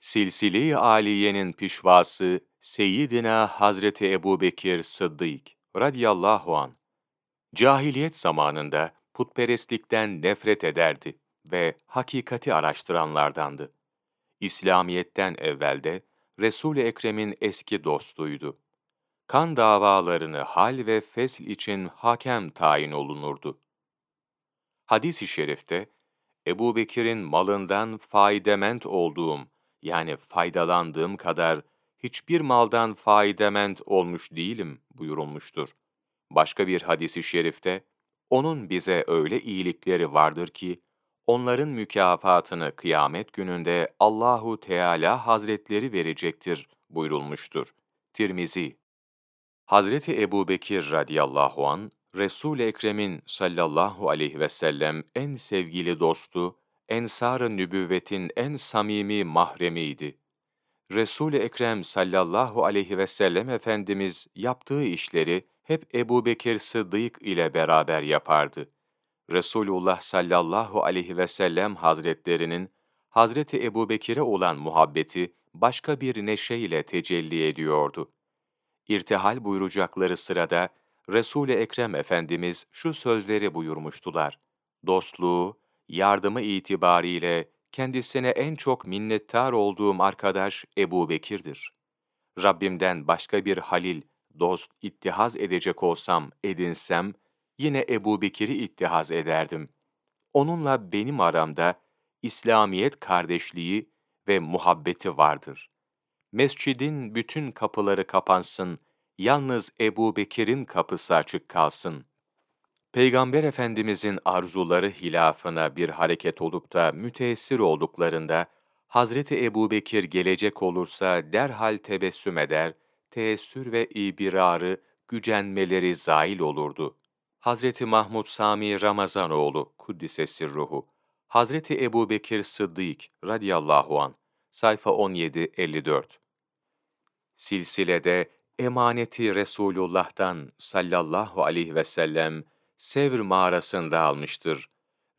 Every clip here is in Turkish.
Silsile-i Aliye'nin pişvası Seyyidina Hazreti Ebubekir Sıddık radıyallahu an cahiliyet zamanında putperestlikten nefret ederdi ve hakikati araştıranlardandı. İslamiyetten evvelde Resul-i Ekrem'in eski dostuydu. Kan davalarını hal ve fesl için hakem tayin olunurdu. Hadis-i şerifte, Ebu Bekir'in malından faidement olduğum, yani faydalandığım kadar hiçbir maldan faidement olmuş değilim buyurulmuştur. Başka bir hadisi şerifte, onun bize öyle iyilikleri vardır ki, onların mükafatını kıyamet gününde Allahu Teala Hazretleri verecektir buyurulmuştur. Tirmizi Hazreti Ebu Bekir radıyallahu an Resul-i Ekrem'in sallallahu aleyhi ve sellem en sevgili dostu, ensar-ı nübüvvetin en samimi mahremiydi. Resul-i Ekrem sallallahu aleyhi ve sellem Efendimiz yaptığı işleri hep Ebu Bekir Sıddık ile beraber yapardı. Resulullah sallallahu aleyhi ve sellem hazretlerinin Hazreti Ebu Bekir'e olan muhabbeti başka bir neşe ile tecelli ediyordu. İrtihal buyuracakları sırada Resul-i Ekrem Efendimiz şu sözleri buyurmuştular. Dostluğu, yardımı itibariyle kendisine en çok minnettar olduğum arkadaş Ebu Bekir'dir. Rabbimden başka bir halil, dost ittihaz edecek olsam, edinsem, yine Ebu Bekir'i ittihaz ederdim. Onunla benim aramda İslamiyet kardeşliği ve muhabbeti vardır. Mescidin bütün kapıları kapansın, yalnız Ebu Bekir'in kapısı açık kalsın. Peygamber Efendimizin arzuları hilafına bir hareket olup da müteessir olduklarında, Hazreti Ebu Bekir gelecek olursa derhal tebessüm eder, teessür ve ibirarı, gücenmeleri zail olurdu. Hazreti Mahmud Sami Ramazanoğlu, Kuddisesi ruhu, Hazreti Ebu Bekir Sıddık radıyallahu an sayfa 17-54 Silsilede emaneti Resulullah'tan sallallahu aleyhi ve sellem Sevr mağarasında almıştır.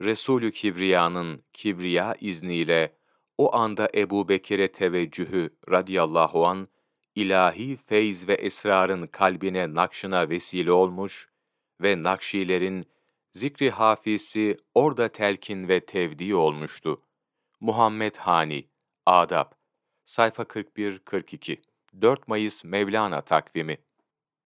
Resulü Kibriya'nın kibriya izniyle o anda Ebu Bekir'e teveccühü radıyallahu an ilahi feyz ve esrarın kalbine nakşına vesile olmuş ve Nakşilerin zikri hafisi orada telkin ve tevdi olmuştu. Muhammed Hani, Adab, sayfa 41-42, 4 Mayıs Mevlana takvimi